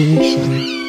Extinction.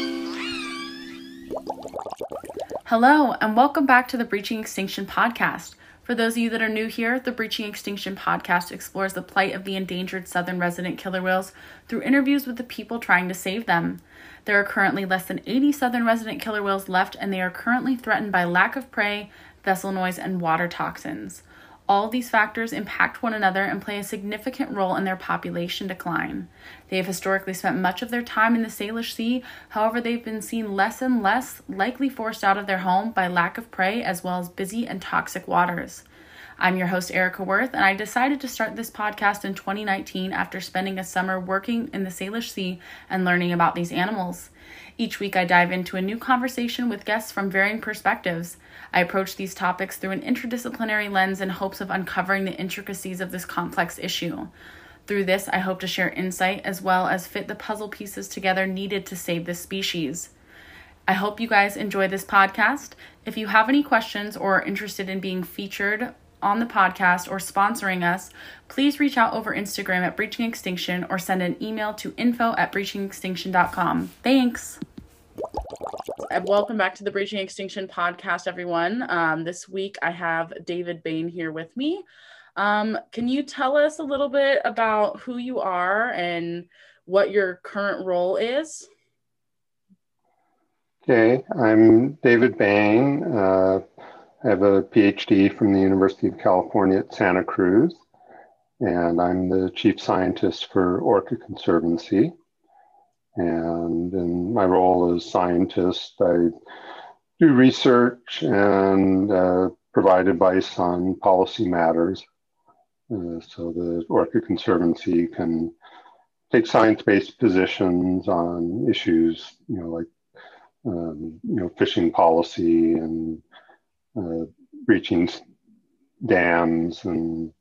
Hello, and welcome back to the Breaching Extinction podcast. For those of you that are new here, the Breaching Extinction podcast explores the plight of the endangered southern resident killer whales through interviews with the people trying to save them. There are currently less than 80 southern resident killer whales left, and they are currently threatened by lack of prey, vessel noise, and water toxins. All these factors impact one another and play a significant role in their population decline. They have historically spent much of their time in the Salish Sea, however, they've been seen less and less, likely forced out of their home by lack of prey as well as busy and toxic waters. I'm your host, Erica Worth, and I decided to start this podcast in 2019 after spending a summer working in the Salish Sea and learning about these animals. Each week, I dive into a new conversation with guests from varying perspectives. I approach these topics through an interdisciplinary lens in hopes of uncovering the intricacies of this complex issue. Through this, I hope to share insight as well as fit the puzzle pieces together needed to save this species. I hope you guys enjoy this podcast. If you have any questions or are interested in being featured on the podcast or sponsoring us, please reach out over Instagram at Breaching Extinction or send an email to info at breachingextinction.com. Thanks. Welcome back to the Breaching Extinction podcast, everyone. Um, this week I have David Bain here with me. Um, can you tell us a little bit about who you are and what your current role is? Okay, I'm David Bain. Uh, I have a PhD from the University of California at Santa Cruz, and I'm the chief scientist for Orca Conservancy. And in my role as scientist, I do research and uh, provide advice on policy matters. Uh, so the Orca Conservancy can take science-based positions on issues, you know, like um, you know, fishing policy and uh, breaching dams and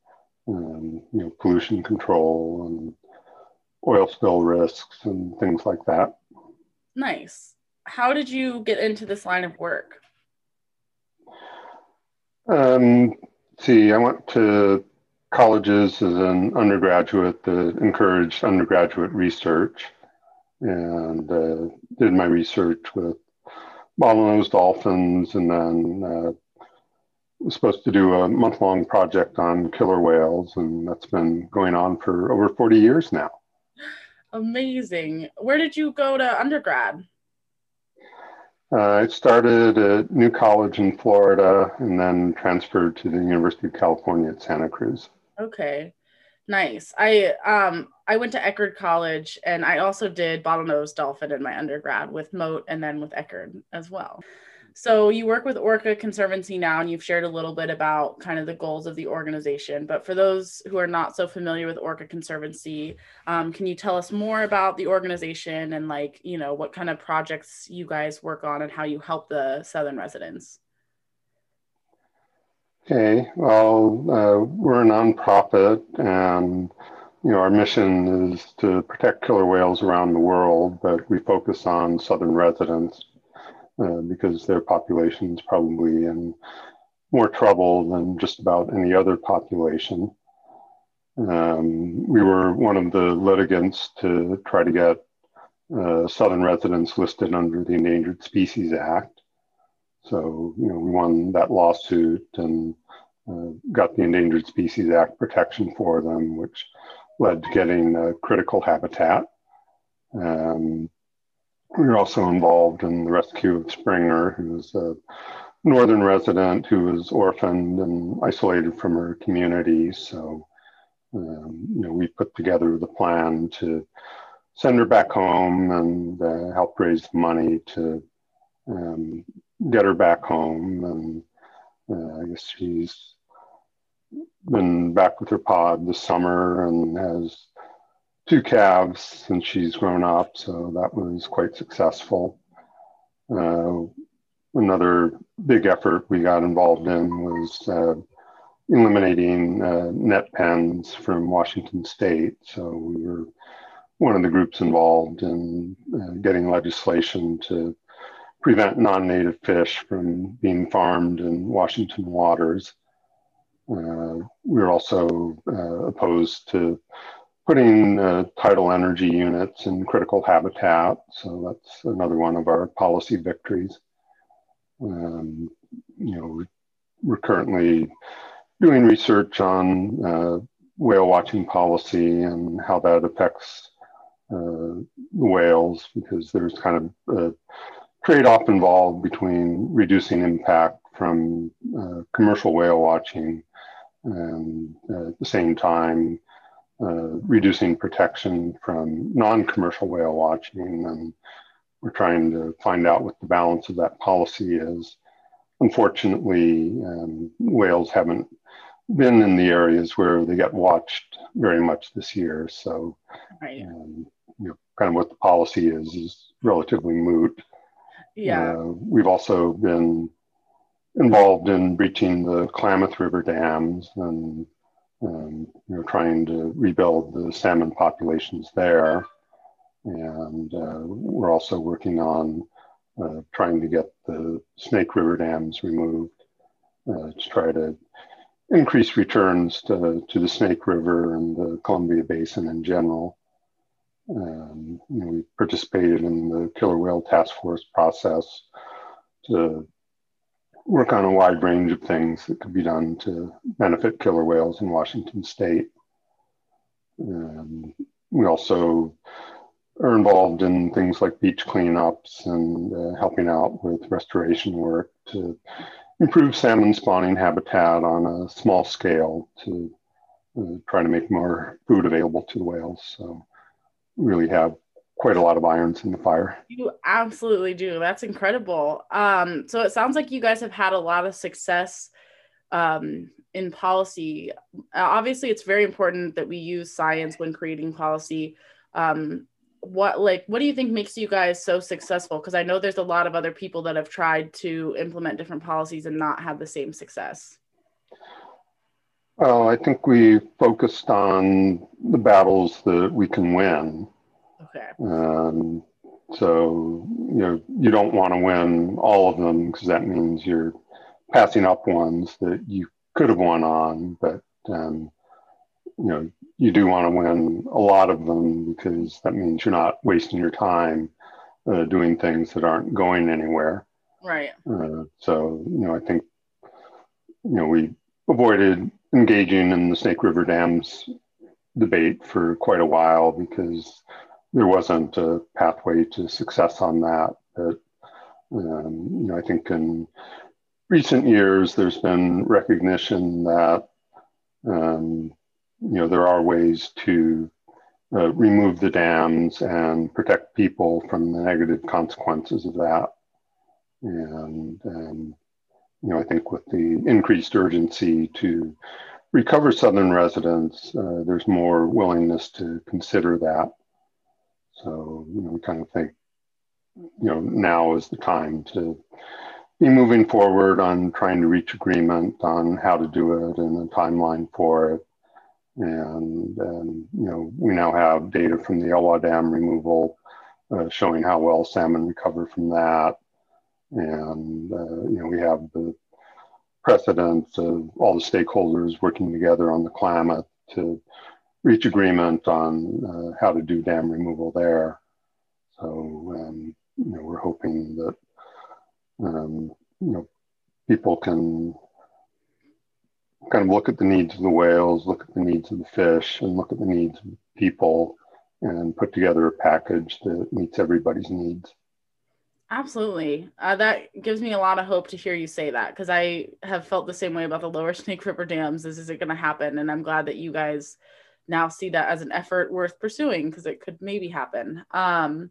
um, you know, pollution control and oil spill risks and things like that. Nice. How did you get into this line of work? Um, see, I went to colleges as an undergraduate that encouraged undergraduate research and uh, did my research with bottlenose dolphins and then uh, was supposed to do a month-long project on killer whales and that's been going on for over 40 years now Amazing. Where did you go to undergrad? uh, i started at new college in florida and then transferred to the university of california at santa cruz Okay. Nice. I um I went to Eckerd College and I also did bottlenose dolphin in my undergrad with Mote and then with Eckerd as well. So you work with Orca Conservancy now and you've shared a little bit about kind of the goals of the organization. But for those who are not so familiar with Orca Conservancy, um, can you tell us more about the organization and like, you know, what kind of projects you guys work on and how you help the Southern residents? Okay, well, uh, we're a nonprofit, and you know our mission is to protect killer whales around the world, but we focus on southern residents uh, because their population is probably in more trouble than just about any other population. Um, we were one of the litigants to try to get uh, southern residents listed under the Endangered Species Act. So, you know, we won that lawsuit and uh, got the Endangered Species Act protection for them, which led to getting uh, critical habitat. Um, we were also involved in the rescue of Springer, who's a northern resident who was orphaned and isolated from her community. So, um, you know, we put together the plan to send her back home and uh, help raise money to um, get her back home. And uh, I guess she's been back with her pod this summer and has two calves since she's grown up, so that was quite successful. Uh, another big effort we got involved in was uh, eliminating uh, net pens from Washington State. So we were one of the groups involved in uh, getting legislation to prevent non-native fish from being farmed in Washington waters. Uh, we are also uh, opposed to putting uh, tidal energy units in critical habitat. So that's another one of our policy victories. Um, you know, we're currently doing research on uh, whale watching policy and how that affects uh, whales because there's kind of a trade-off involved between reducing impact from uh, commercial whale watching and uh, at the same time reducing protection from non-commercial whale watching and we're trying to find out what the balance of that policy is. Unfortunately, um, whales haven't been in the areas where they get watched very much this year. So, right. um, you know, kind of what the policy is is relatively moot. Yeah. Uh, we've also been involved in breaching the Klamath River dams and um, you know trying to rebuild the salmon populations there. And uh, we're also working on uh, trying to get the Snake River dams removed uh, to try to increase returns to, to the Snake River and the Columbia Basin in general. Um, we participated in the killer whale task force process to work on a wide range of things that could be done to benefit killer whales in Washington state. Um, we also are involved in things like beach cleanups and uh, helping out with restoration work to improve salmon spawning habitat on a small scale to uh, try to make more food available to the whales. So, really have quite a lot of irons in the fire. You absolutely do. That's incredible. Um, so it sounds like you guys have had a lot of success um, in policy. Uh, obviously, it's very important that we use science when creating policy. Um, what like what do you think makes you guys so successful because i know there's a lot of other people that have tried to implement different policies and not have the same success well i think we focused on the battles that we can win okay um, so you know you don't want to win all of them because that means you're passing up ones that you could have won on but um, you know you do want to win a lot of them because that means you're not wasting your time uh, doing things that aren't going anywhere. Right. Uh, so, you know, I think, you know, we avoided engaging in the Snake River Dams debate for quite a while because there wasn't a pathway to success on that. But, um, you know, I think in recent years, there's been recognition that um, you know, there are ways to uh, remove the dams and protect people from the negative consequences of that. And, um, you know, I think with the increased urgency to recover Southern residents, uh, there's more willingness to consider that. So, you know, we kind of think, you know, now is the time to be moving forward on trying to reach agreement on how to do it and a timeline for it and, and you know, we now have data from the Elwha Dam removal uh, showing how well salmon recover from that. And, uh, you know, we have the precedent of all the stakeholders working together on the Klamath to reach agreement on uh, how to do dam removal there. So, um, you know, we're hoping that, um, you know, people can kind of look at the needs of the whales, look at the needs of the fish, and look at the needs of people and put together a package that meets everybody's needs. Absolutely. Uh, that gives me a lot of hope to hear you say that because I have felt the same way about the lower Snake River dams. Is, is it going to happen? And I'm glad that you guys now see that as an effort worth pursuing because it could maybe happen. Um,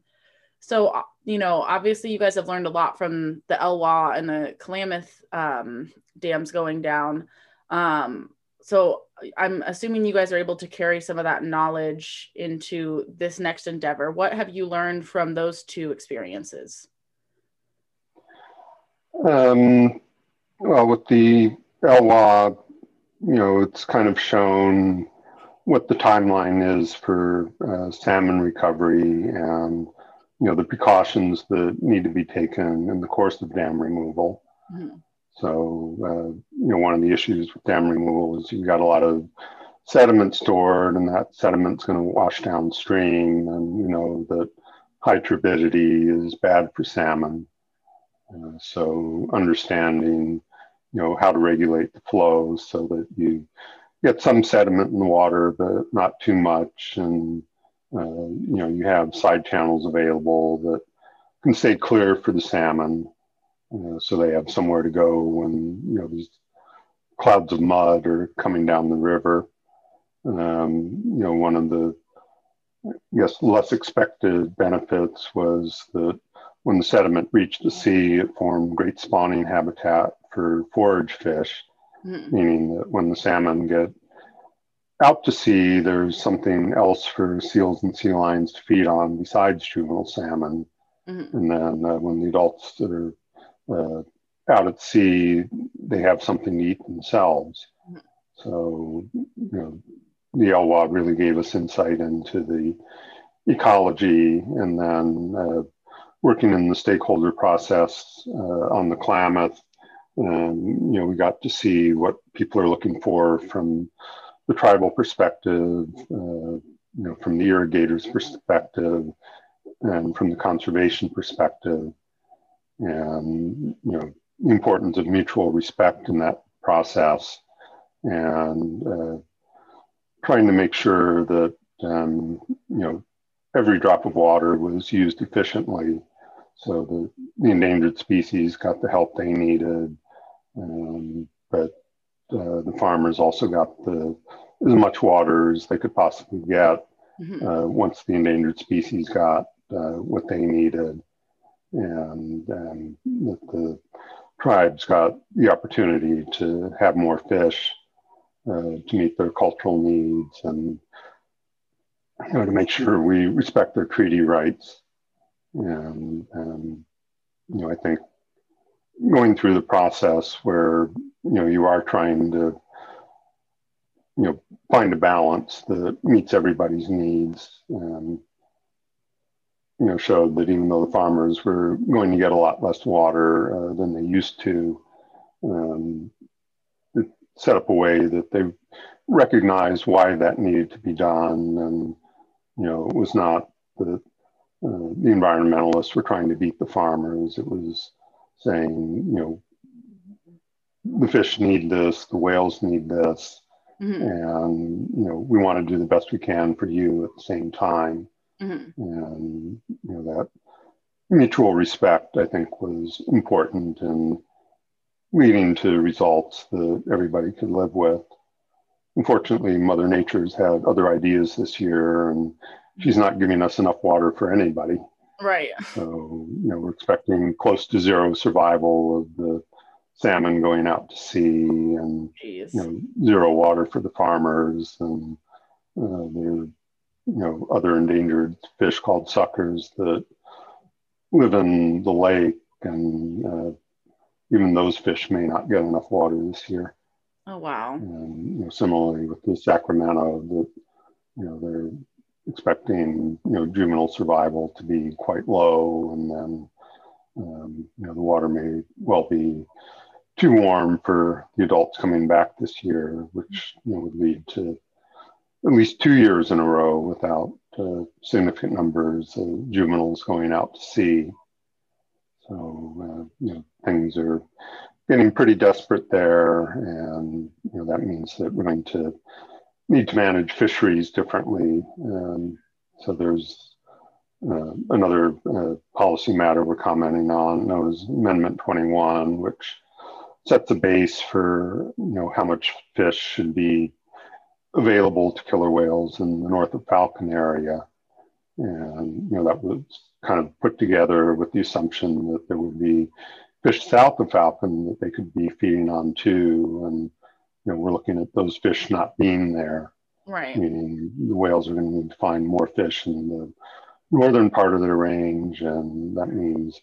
so, uh, you know, obviously you guys have learned a lot from the Elwha and the Klamath um, dams going down. Um, so I'm assuming you guys are able to carry some of that knowledge into this next endeavor. What have you learned from those two experiences? Um, well, with the Elwha, you know, it's kind of shown what the timeline is for uh, salmon recovery and, you know, the precautions that need to be taken in the course of dam removal. Mm-hmm. So, uh, you know, one of the issues with dam removal is you've got a lot of sediment stored, and that sediment's going to wash downstream, and you know that high turbidity is bad for salmon. Uh, so, understanding, you know, how to regulate the flow so that you get some sediment in the water, but not too much, and uh, you know, you have side channels available that can stay clear for the salmon uh, so they have somewhere to go when you know these clouds of mud are coming down the river. Um, you know, one of the guess less expected benefits was that when the sediment reached the sea, it formed great spawning habitat for forage fish, mm-hmm. meaning that when the salmon get out to sea, there's something else for seals and sea lions to feed on besides juvenile salmon. Mm-hmm. And then uh, when the adults are uh, out at sea, they have something to eat themselves. So, you know, the Elwha really gave us insight into the ecology and then uh, working in the stakeholder process uh, on the Klamath. And, you know, we got to see what people are looking for from the tribal perspective, uh, you know, from the irrigators' perspective, and from the conservation perspective. And you know importance of mutual respect in that process and uh, trying to make sure that um, you know every drop of water was used efficiently so the, the endangered species got the help they needed um, but uh, the farmers also got the as much water as they could possibly get mm-hmm. uh, once the endangered species got uh, what they needed and, and that the tribes got the opportunity to have more fish uh, to meet their cultural needs and you know, to make sure we respect their treaty rights. And, and you know, I think going through the process where you know you are trying to you know find a balance that meets everybody's needs and you know, showed that even though the farmers were going to get a lot less water uh, than they used to, um, set up a way that they recognized why that needed to be done, and you know, it was not that uh, the environmentalists were trying to beat the farmers. It was saying, you know, the fish need this, the whales need this, mm-hmm. and you know, we want to do the best we can for you at the same time. Mm-hmm. And you know that mutual respect, I think, was important in leading to results that everybody could live with. Unfortunately, Mother Nature's had other ideas this year, and she's not giving us enough water for anybody. Right. So, you know, we're expecting close to zero survival of the salmon going out to sea and you know, zero water for the farmers and uh, they're you know other endangered fish called suckers that live in the lake, and uh, even those fish may not get enough water this year. Oh wow! And you know, similarly with the Sacramento, that you know they're expecting you know juvenile survival to be quite low, and then um, you know the water may well be too warm for the adults coming back this year, which you know, would lead to at least two years in a row without uh, significant numbers of juveniles going out to sea. So uh, you know, things are getting pretty desperate there, and you know, that means that we're going to need to manage fisheries differently. Um, so there's uh, another uh, policy matter we're commenting on, known as Amendment 21, which sets a base for you know how much fish should be available to killer whales in the north of Falcon area. And, you know, that was kind of put together with the assumption that there would be fish south of Falcon that they could be feeding on too. And you know, we're looking at those fish not being there. Right. Meaning the whales are going to need to find more fish in the northern part of their range, and that means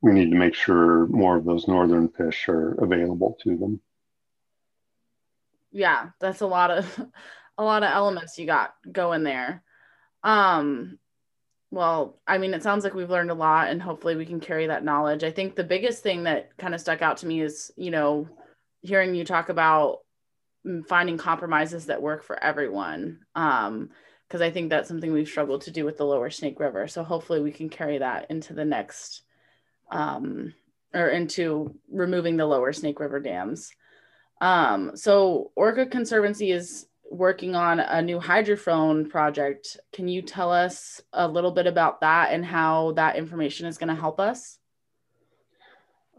we need to make sure more of those northern fish are available to them. Yeah, that's a lot of a lot of elements you got going there. Um well, I mean, it sounds like we've learned a lot and hopefully we can carry that knowledge. I think the biggest thing that kind of stuck out to me is, you know, hearing you talk about finding compromises that work for everyone. Um, because I think that's something we've struggled to do with the lower Snake River. So hopefully we can carry that into the next um, or into removing the lower Snake River dams. Um, so Orca Conservancy is working on a new hydrophone project. Can you tell us a little bit about that and how that information is going to help us?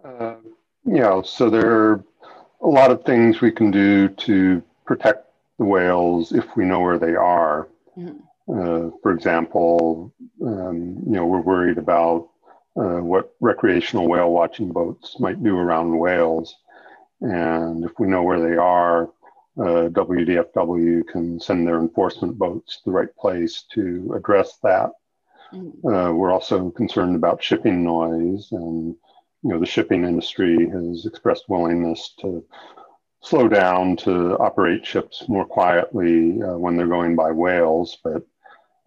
Uh, yeah, so there are a lot of things we can do to protect the whales if we know where they are. Mm-hmm. Uh, for example, um, you know, we're worried about uh, what recreational whale watching boats might do around whales. And if we know where they are, uh, WDFW can send their enforcement boats to the right place to address that. Mm-hmm. Uh, we're also concerned about shipping noise, and you know the shipping industry has expressed willingness to slow down to operate ships more quietly uh, when they're going by whales, but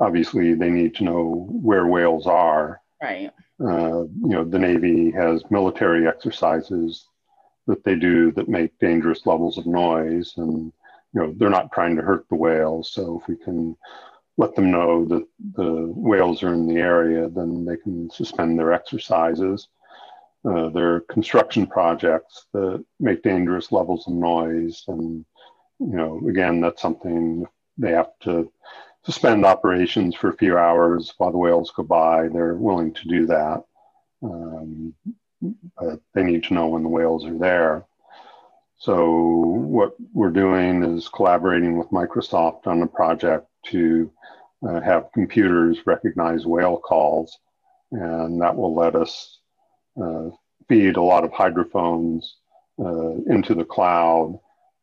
obviously they need to know where whales are. Right. Uh, you know, the Navy has military exercises that they do that make dangerous levels of noise, and you know they're not trying to hurt the whales. So if we can let them know that the whales are in the area, then they can suspend their exercises. Uh, there are construction projects that make dangerous levels of noise, and you know, again, that's something they have to suspend operations for a few hours while the whales go by. They're willing to do that. Um, but they need to know when the whales are there. So what we're doing is collaborating with Microsoft on a project to uh, have computers recognize whale calls, and that will let us feed a lot of hydrophones uh, into the cloud,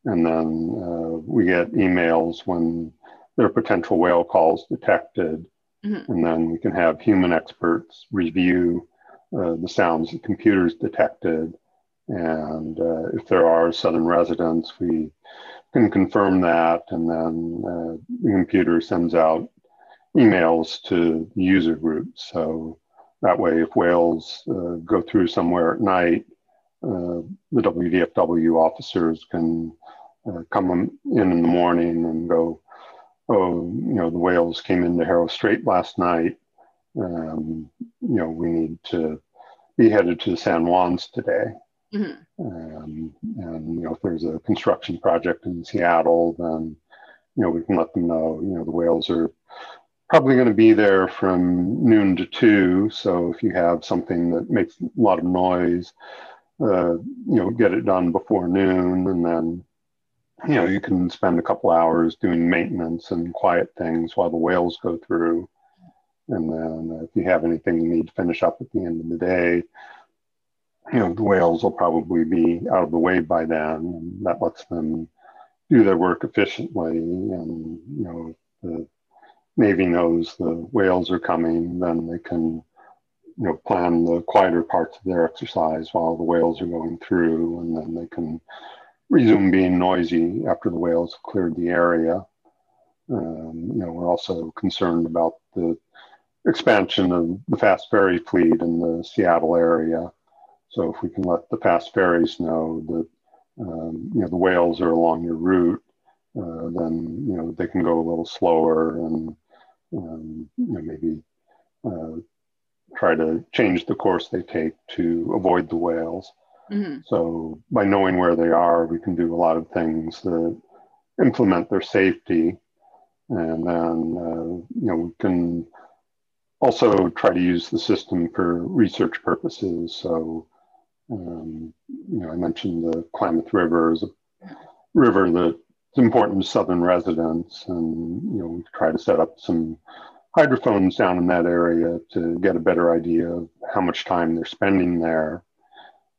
and then uh, we get emails when there are potential whale calls detected, mm-hmm. and then we can have human experts review uh, the sounds the computers detected. And uh, if there are southern residents, we can confirm that. And then uh, the computer sends out emails to user groups. So that way, if whales uh, go through somewhere at night, uh, the WDFW officers can come in in the morning and go, oh, you know, the whales came into Haro Strait last night um, you know, we need to be headed to San Juan's today. Mm-hmm. Um, and, you know, if there's a construction project in Seattle, then, you know, we can let them know, you know, the whales are probably going to be there from noon to two. So if you have something that makes a lot of noise, uh, you know, get it done before noon and then, you know, you can spend a couple hours doing maintenance and quiet things while the whales go through. And then if you have anything you need to finish up at the end of the day, you know, the whales will probably be out of the way by then. And that lets them do their work efficiently. And, you know, the Navy knows the whales are coming, then they can, you know, plan the quieter parts of their exercise while the whales are going through. And then they can resume being noisy after the whales have cleared the area. Um, you know, we're also concerned about the expansion of the fast ferry fleet in the Seattle area. So if we can let the fast ferries know that um, you know the whales are along your route, uh, then you know they can go a little slower and um, you know maybe uh, try to change the course they take to avoid the whales. Mm-hmm. So by knowing where they are, we can do a lot of things that implement their safety, and then uh, you know we can also try to use the system for research purposes. So, um, you know, I mentioned the Klamath River is a river that's important to southern residents, and you know, we try to set up some hydrophones down in that area to get a better idea of how much time they're spending there.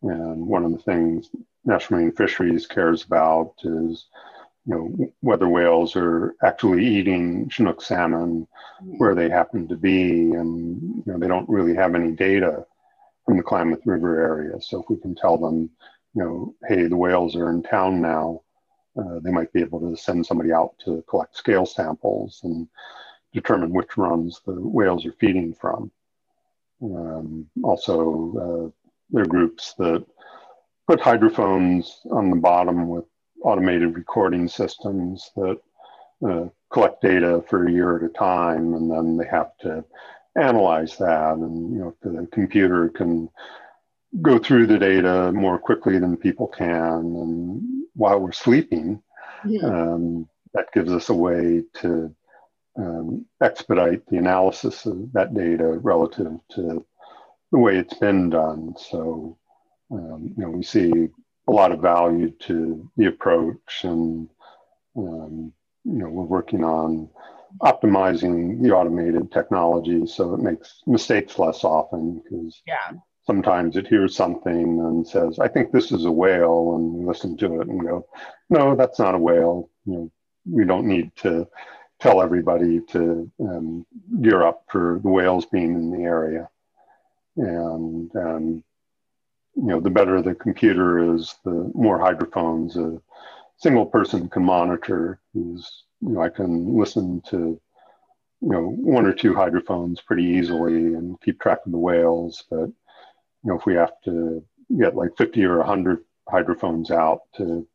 And one of the things National Marine Fisheries cares about is you know whether whales are actually eating Chinook salmon where they happen to be, and you know they don't really have any data from the Klamath River area. So if we can tell them, you know, hey, the whales are in town now, uh, they might be able to send somebody out to collect scale samples and determine which runs the whales are feeding from. Um, also, uh, there are groups that put hydrophones on the bottom with automated recording systems that uh, collect data for a year at a time, and then they have to analyze that. And you know, the computer can go through the data more quickly than people can, and while we're sleeping, yeah. um, that gives us a way to um, expedite the analysis of that data relative to the way it's been done. So, um, you know, we see a lot of value to the approach, and um, you know, we're working on optimizing the automated technology so it makes mistakes less often because yeah. Sometimes it hears something and says, "I think this is a whale," and we listen to it and go, "No, that's not a whale." You know, we don't need to tell everybody to um, gear up for the whales being in the area. And, um, you know, the better the computer is, the more hydrophones a single person can monitor. Is, you know, I can listen to, you know, one or two hydrophones pretty easily and keep track of the whales. But, you know, if we have to get like 50 or 100 hydrophones out to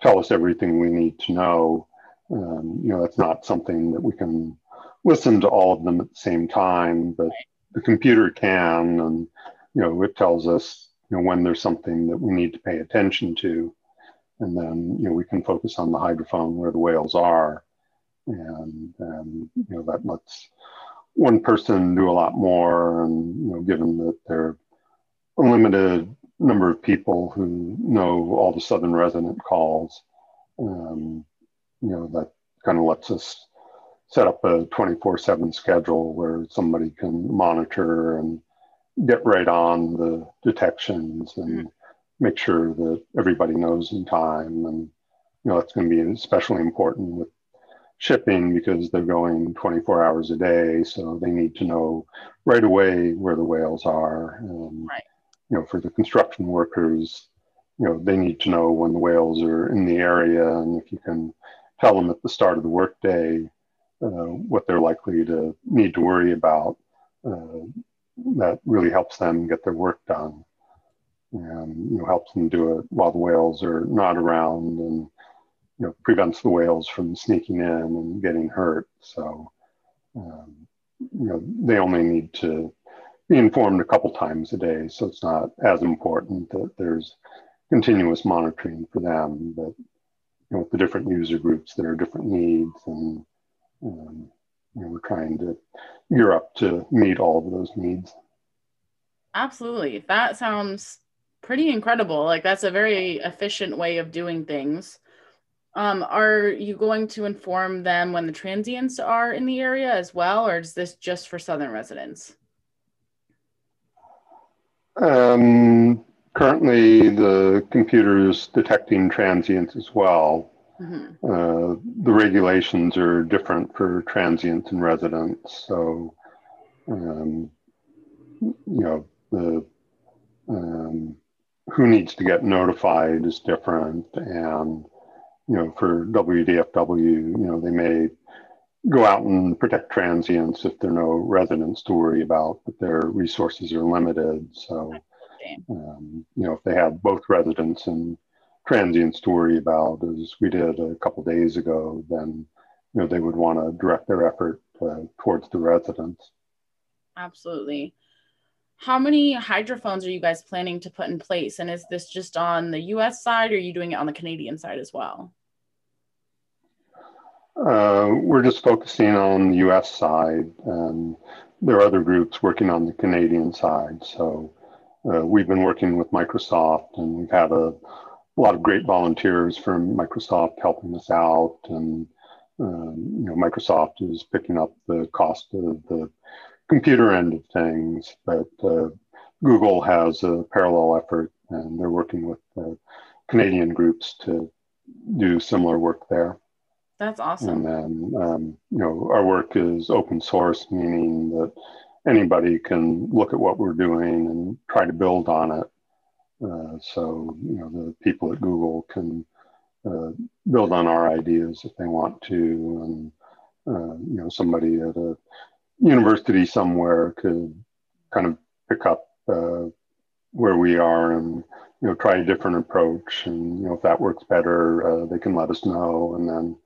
tell us everything we need to know, um, you know, it's not something that we can listen to all of them at the same time, but the computer can, and you know, it tells us, you know, when there's something that we need to pay attention to, and then you know we can focus on the hydrophone where the whales are, and and you know that lets one person do a lot more, and you know, given that a limited number of people who know all the southern resident calls. Um, you know, that kind of lets us set up a 24 7 schedule where somebody can monitor and get right on the detections and mm-hmm. make sure that everybody knows in time. And, you know, that's going to be especially important with shipping because they're going 24 hours a day. So they need to know right away where the whales are. And, right. You know, for the construction workers, you know, they need to know when the whales are in the area. And if you can tell them at the start of the workday uh, what they're likely to need to worry about. Uh, that really helps them get their work done and you know helps them do it while the whales are not around and you know prevents the whales from sneaking in and getting hurt so um, you know they only need to informed a couple times a day so it's not as important that there's continuous monitoring for them but you know, with the different user groups there are different needs and um, you know, we're trying to gear up to meet all of those needs. Absolutely. That sounds pretty incredible. Like that's a very efficient way of doing things. Um, are you going to inform them when the transients are in the area as well, or is this just for Southern residents? Um, currently the computer is detecting transients as well. Mm-hmm. Uh, the regulations are different for transients and residents. So, um, you know, the um, who needs to get notified is different. And, you know, for WDFW, you know, they may go out and protect transients if there are no residents to worry about, but their resources are limited. So, um, you know, if they have both residents and transients to worry about, as we did a couple days ago, then you know they would want to direct their effort uh, towards the residents. Absolutely. How many hydrophones are you guys planning to put in place? And is this just on the US side or are you doing it on the Canadian side as well? Uh, we're just focusing on the US side. and there are other groups working on the Canadian side. So uh, we've been working with Microsoft and we've had a, a, lot of great volunteers from Microsoft helping us out. And, um, you know, Microsoft is picking up the cost of the computer end of things, but uh, Google has a parallel effort and they're working with uh, Canadian groups to do similar work there. That's awesome. And then, um, you know, our work is open source, meaning that anybody can look at what we're doing and try to build on it. Uh, so, you know, the people at Google can uh, build on our ideas if they want to. And, uh, you know, somebody at a university somewhere could kind of pick up uh, where we are and, you know, try a different approach. And, you know, if that works better, uh, they can let us know. And then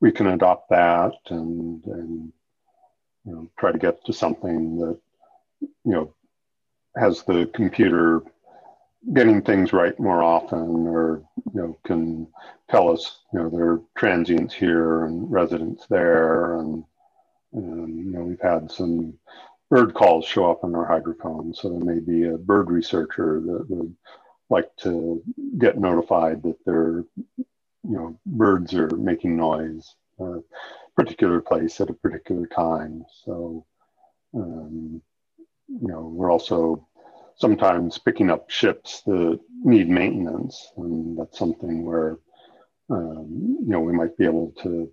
we can adopt that and, and you know, try to get to something that, you know, has the computer getting things right more often or, you know, can tell us, you know, there are transients here and residents there. And, and you know, we've had some bird calls show up on our hydrophone. So there may be a bird researcher that would like to get notified that their, you know, birds are making noise. Uh, particular place at a particular time. So, um, you know, we're also sometimes picking up ships that need maintenance, and that's something where, um, you know, we might be able to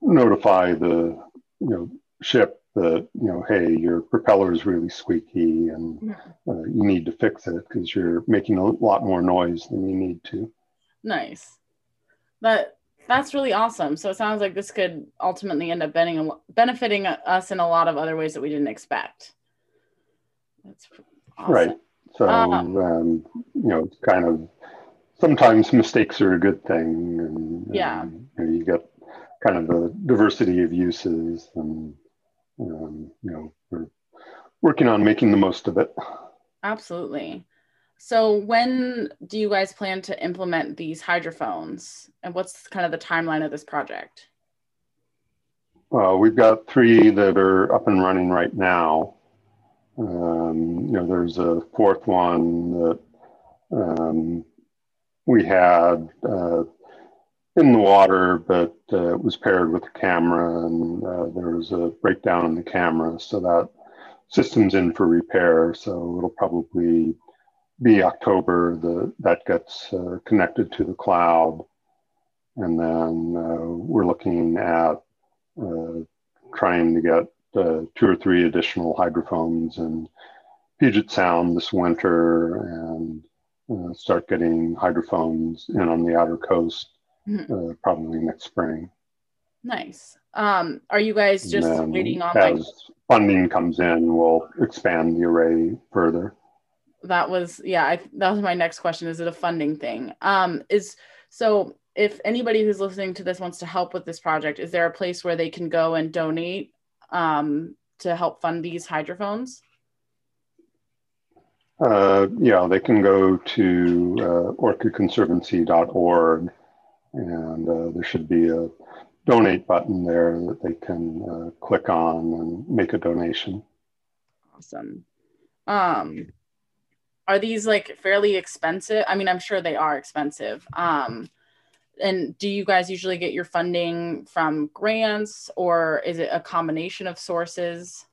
notify the, you know, ship that, you know, hey, your propeller is really squeaky and uh, you need to fix it because you're making a lot more noise than you need to. Nice. That that's really awesome. So it sounds like this could ultimately end up benefiting us in a lot of other ways that we didn't expect. That's awesome. right. So um, um, you know, it's kind of sometimes mistakes are a good thing, and yeah, um, you, know, you, get kind of a diversity of uses, and um, you know, we're working on making the most of it. Absolutely. So when do you guys plan to implement these hydrophones and what's kind of the timeline of this project? Well, we've got three that are up and running right now. Um, you know, there's a fourth one that um, we had uh, in the water, but uh, it was paired with a camera, and uh, there was a breakdown in the camera, so that system's in for repair. So it'll probably be October the, that gets uh, connected to the cloud. And then uh, we're looking at uh, trying to get uh, two or three additional hydrophones in Puget Sound this winter and uh, start getting hydrophones in on the outer coast mm-hmm. probably next spring. Nice. Um, are you guys just waiting on as like funding comes in, we'll expand the array further that was yeah I, that was my next question. Is it a funding thing? Um is so if anybody who's listening to this wants to help with this project is there a place where they can go and donate um, to help fund these hydrophones? Uh, yeah they can go to uh, orcaconservancy.org and uh, there should be a donate button there that they can uh, click on and make a donation. Awesome. Um, are these like fairly expensive? I mean, I'm sure they are expensive. Um, and do you guys usually get your funding from grants or is it a combination of sources?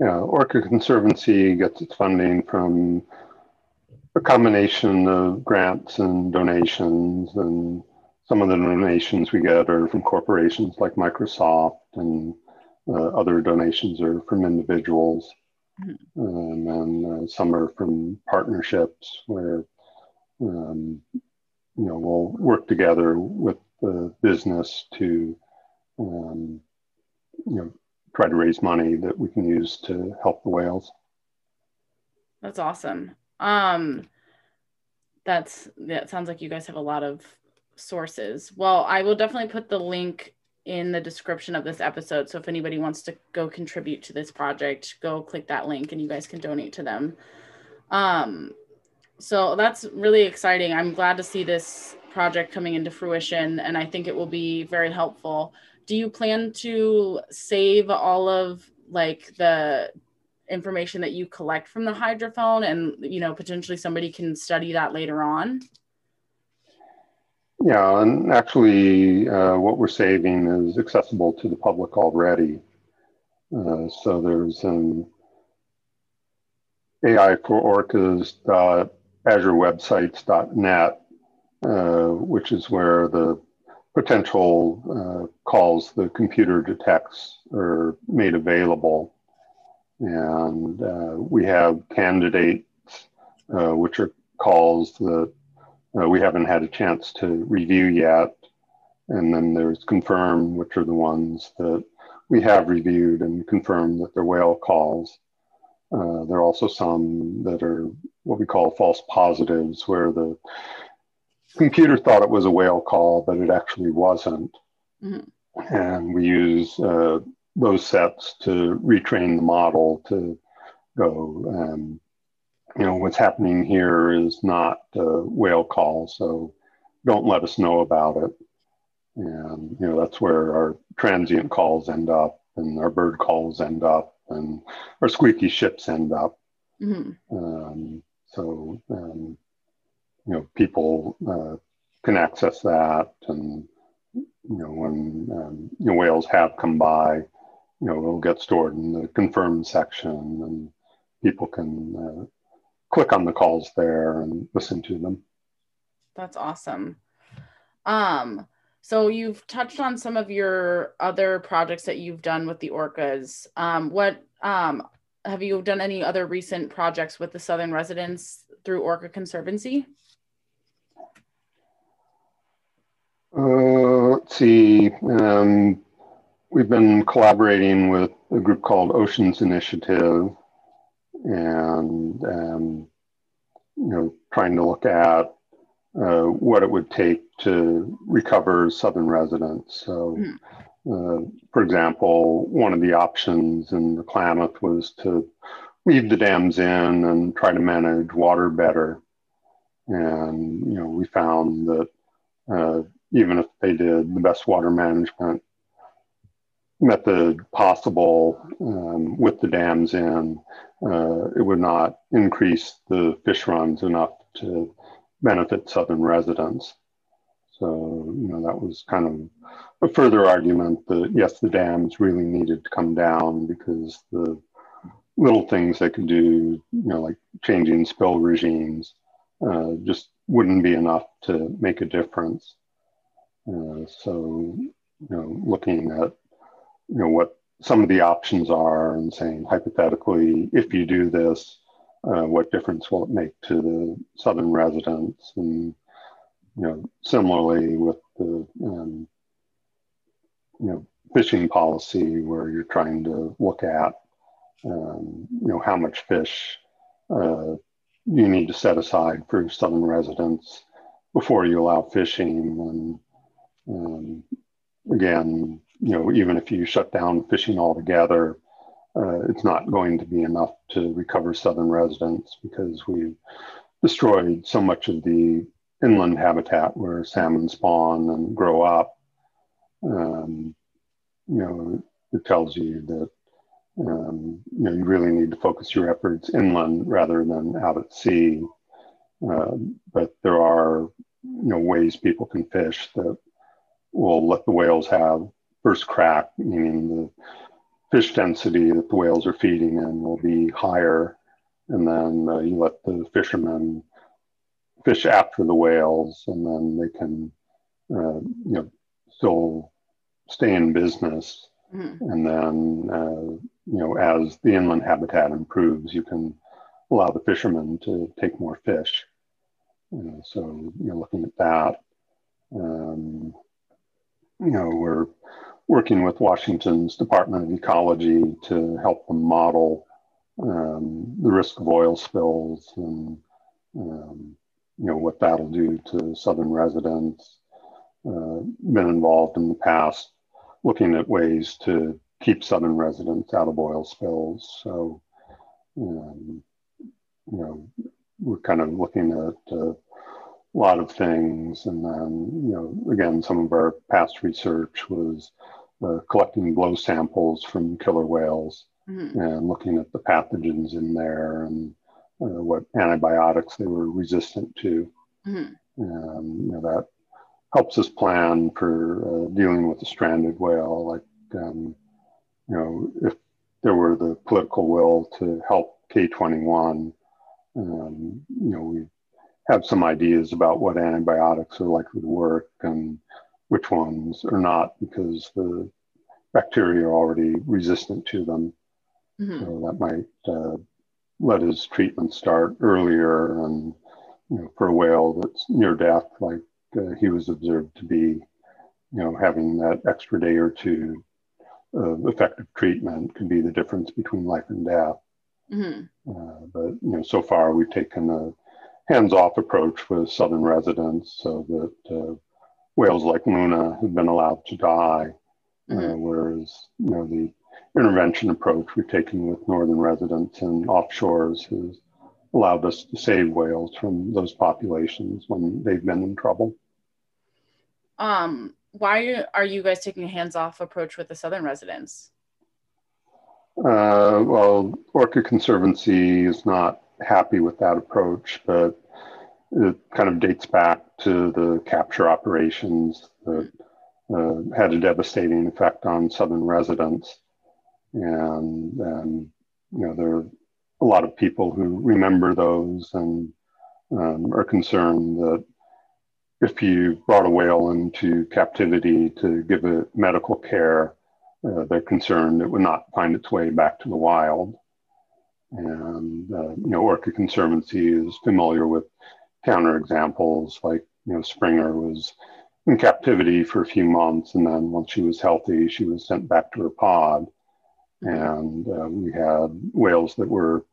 Yeah, Orca Conservancy gets its funding from a combination of grants and donations. And some of the donations we get are from corporations like Microsoft, and uh, other donations are from individuals. Um, and uh, some are from partnerships where um, you know we'll work together with the business to um, you know try to raise money that we can use to help the whales. That's awesome. Um, that's that sounds like you guys have a lot of sources. Well, I will definitely put the link in the description of this episode. So if anybody wants to go contribute to this project, go click that link and you guys can donate to them. Um, so that's really exciting. I'm glad to see this project coming into fruition and I think it will be very helpful. Do you plan to save all of like the information that you collect from the hydrophone and you know potentially somebody can study that later on? Yeah, and actually, uh, what we're saving is accessible to the public already. Uh, so there's an AI for orcas azurewebsites.net, uh, which is where the potential uh, calls the computer detects are made available. And uh, we have candidates, uh, which are calls that uh, we haven't had a chance to review yet. And then there's confirm, which are the ones that we have reviewed and confirmed that they're whale calls. Uh, there are also some that are what we call false positives, where the computer thought it was a whale call, but it actually wasn't. Mm-hmm. And we use uh, those sets to retrain the model to go, um, you know, what's happening here is not a whale call, so don't let us know about it. And, you know, that's where our transient calls end up and our bird calls end up and our squeaky ships end up. Mm-hmm. Um, so, um, you know, people uh, can access that. And, you know, when um, you know, whales have come by, you know, it'll get stored in the confirmed section and people can uh, click on the calls there and listen to them. That's awesome. Um, so you've touched on some of your other projects that you've done with the orcas. Um, what um, have you done any other recent projects with the Southern residents through Orca Conservancy? Uh, let's see. Um, we've been collaborating with a group called Oceans Initiative, and um, you know, trying to look at uh, what it would take to recover southern residents. So, mm. uh, for example, one of the options in the Klamath was to leave the dams in and try to manage water better. And you know, we found that uh, even if they did the best water management method possible um, with the dams in, uh, it would not increase the fish runs enough to benefit southern residents. So, you know, that was kind of a further argument that yes, the dams really needed to come down because the little things they could do, you know, like changing spill regimes, uh, just wouldn't be enough to make a difference. Uh, so, you know, looking at, you know, what some of the options are and saying hypothetically, if you do this, uh, what difference will it make to the southern residents? And, you know, similarly with the, um, you know, fishing policy where you're trying to look at, um, you know, how much fish uh, you need to set aside for southern residents before you allow fishing and um, again, you know, even if you shut down fishing altogether, uh, it's not going to be enough to recover southern residents because we've destroyed so much of the inland habitat where salmon spawn and grow up. Um, you know, it tells you that um, you know you really need to focus your efforts inland rather than out at sea. Uh, but there are you know ways people can fish that will let the whales have first crack, meaning the fish density that the whales are feeding in will be higher. And then uh, you let the fishermen fish after the whales, and then they can, uh, you know, still stay in business. Mm-hmm. And then, uh, you know, as the inland habitat improves, you can allow the fishermen to take more fish. so you're looking at that. Um, you know, we're working with Washington's Department of Ecology to help them model um, the risk of oil spills and um, you know what that'll do to southern residents. Uh, been involved in the past looking at ways to keep southern residents out of oil spills. So, um, you know, we're kind of looking at uh, a lot of things. And then, you know, again, some of our past research was uh, collecting blow samples from killer whales mm-hmm. and looking at the pathogens in there and uh, what antibiotics they were resistant to. Mm-hmm. And, you know, that helps us plan for uh, dealing with a stranded whale. Like, um, you know, if there were the political will to help K21, um, you know, we have some ideas about what antibiotics are likely to work and which ones are not because the bacteria are already resistant to them. Mm-hmm. So that might uh, let his treatment start earlier. And you know, for a whale that's near death, like uh, he was observed to be, you know, having that extra day or two of effective treatment could be the difference between life and death. Mm-hmm. Uh, but you know, so far we've taken a hands-off approach with southern residents, so that uh, whales like Luna have been allowed to die, uh, mm-hmm. whereas you know the intervention approach we've taken with northern residents and offshores has allowed us to save whales from those populations when they've been in trouble. Um, why are you guys taking a hands-off approach with the southern residents? Uh, well, Orca Conservancy is not happy with that approach, but it kind of dates back to the capture operations that uh, had a devastating effect on southern residents. And, and, you know, there are a lot of people who remember those and um, are concerned that if you brought a whale into captivity to give it medical care, uh, they're concerned it would not find its way back to the wild. And, uh, you know, Orca Conservancy is familiar with counterexamples like, you know, Springer was in captivity for a few months, and then once she was healthy, she was sent back to her pod. And uh, we had whales that were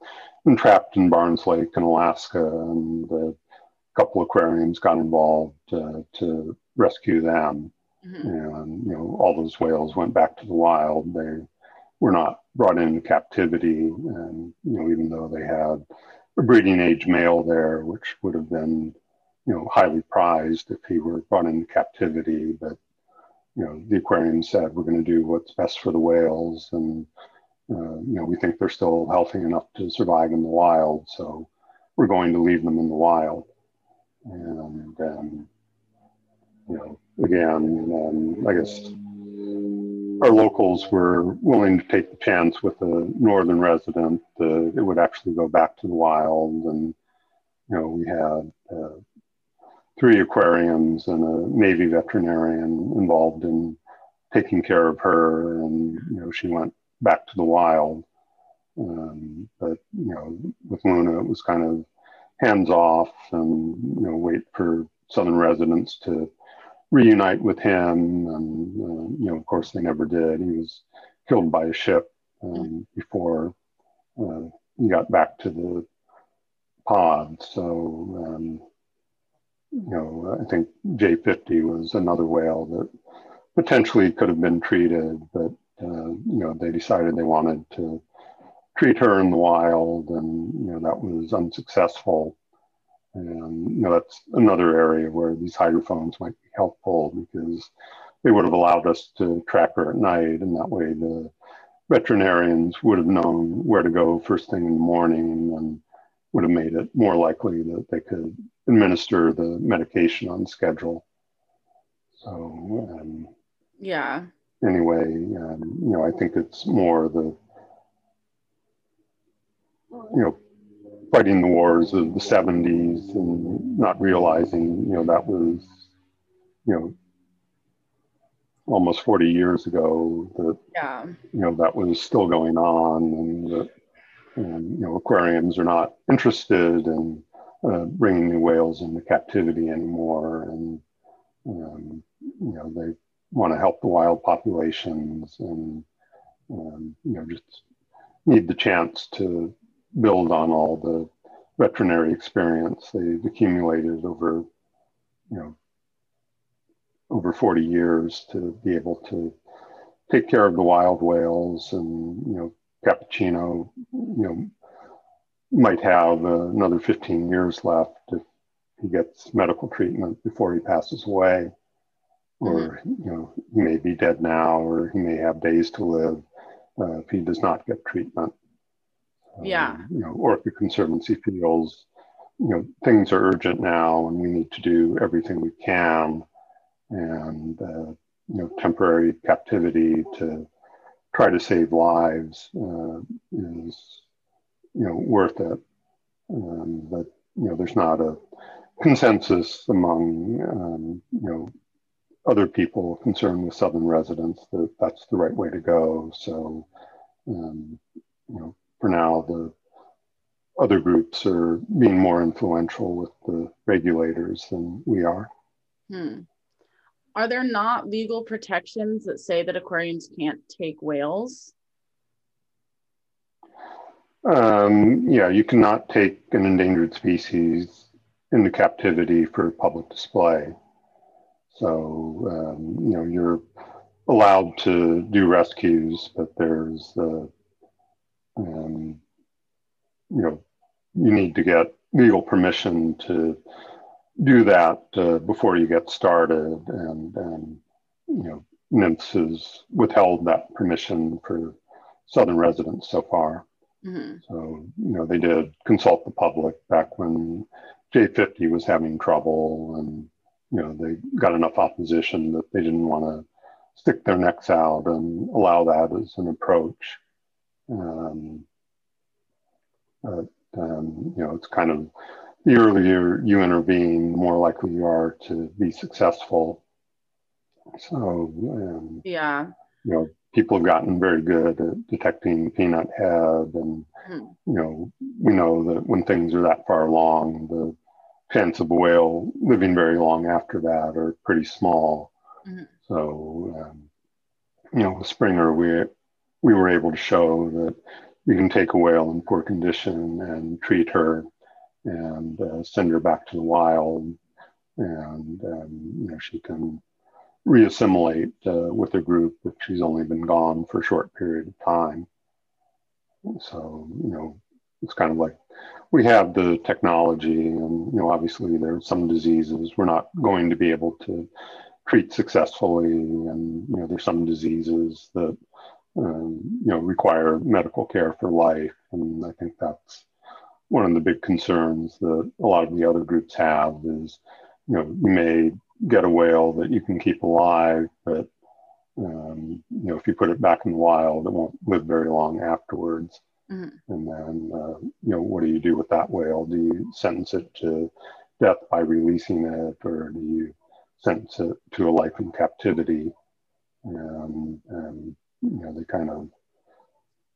entrapped in Barnes Lake in Alaska, and a couple aquariums got involved uh, to rescue them. Mm-hmm. And you know, all those whales went back to the wild. They were not brought into captivity, and you know, even though they had a breeding age male there, which would have been you know highly prized if he were brought into captivity, but you know, the aquarium said we're going to do what's best for the whales, and uh, you know, we think they're still healthy enough to survive in the wild, so we're going to leave them in the wild. And um, you know, again, I guess our locals were willing to take the chance with a northern resident that it would actually go back to the wild, and you know, we had. Uh, three aquariums and a Navy veterinarian involved in taking care of her. And, you know, she went back to the wild. Um, but, you know, with Luna, it was kind of hands off and, you know, wait for Southern residents to reunite with him. And, uh, you know, of course, they never did. He was killed by a ship um, before uh, he got back to the pod. So, um, you know, I think J50 was another whale that potentially could have been treated, but uh, you know, they decided they wanted to treat her in the wild, and you know that was unsuccessful. And you know that's another area where these hydrophones might helpful because they would have allowed us to track her at night, and that way the veterinarians would have known where to go first thing in the morning and would have made it more likely that they could administer the medication on schedule. So, um, yeah. Anyway, um, you know, I think it's more the, you know, fighting the wars of the 70s and not realizing, you know, that was, you know, almost 40 years ago that, yeah. you know, that was still going on and that and you know aquariums are not interested in uh, bringing new whales into captivity anymore, and um, you know they want to help the wild populations, and um, you know just need the chance to build on all the veterinary experience they've accumulated over you know over 40 years to be able to take care of the wild whales and you know Cappuccino, you know, might have uh, another 15 years left if he gets medical treatment before he passes away. Or, mm-hmm. you know, he may be dead now, or he may have days to live uh, if he does not get treatment. Yeah. Um, you know, or if the Conservancy feels, you know, things are urgent now and we need to do everything we can. And, uh, you know, temporary captivity to try to save lives uh, is you know worth it. Um, but you know, there's not a consensus among um, you know other people concerned with southern residents that that's the right way to go. So um, you know, for now, the other groups are being more influential with the regulators than we are. Hmm. Are there not legal protections that say that aquariums can't take whales? Um, yeah, you cannot take an endangered species into captivity for public display. So, um, you know, you're allowed to do rescues, but there's the, um, you know, you need to get legal permission to do that uh, before you get started. And, and, you know, NMFS has withheld that permission for Southern residents so far. Mm-hmm. So, you know, they did consult the public back when J50 was having trouble and, you know, they got enough opposition that they didn't want to stick their necks out and allow that as an approach. Um, but, um, you know, it's kind of the earlier you intervene, the more likely you are to be successful. So, um, yeah, you know, people have gotten very good at detecting peanut head, and mm. you know, we know that when things are that far along, the chance of a whale living very long after that are pretty small. Mm-hmm. So, um, you know, with Springer, we we were able to show that you can take a whale in poor condition and treat her and uh, send her back to the wild, and um, you know she can reassimilate uh, with her group if she's only been gone for a short period of time. So you know it's kind of like we have the technology, and you know obviously there are some diseases we're not going to be able to treat successfully, and you know there's some diseases that um, you know require medical care for life, and I think that's one of the big concerns that a lot of the other groups have is, you know, you may get a whale that you can keep alive, but um, you know, if you put it back in the wild, it won't live very long afterwards. Mm-hmm. And then, uh, you know, what do you do with that whale? Do you sentence it to death by releasing it, or do you sentence it to a life in captivity? And, and you know, they kind of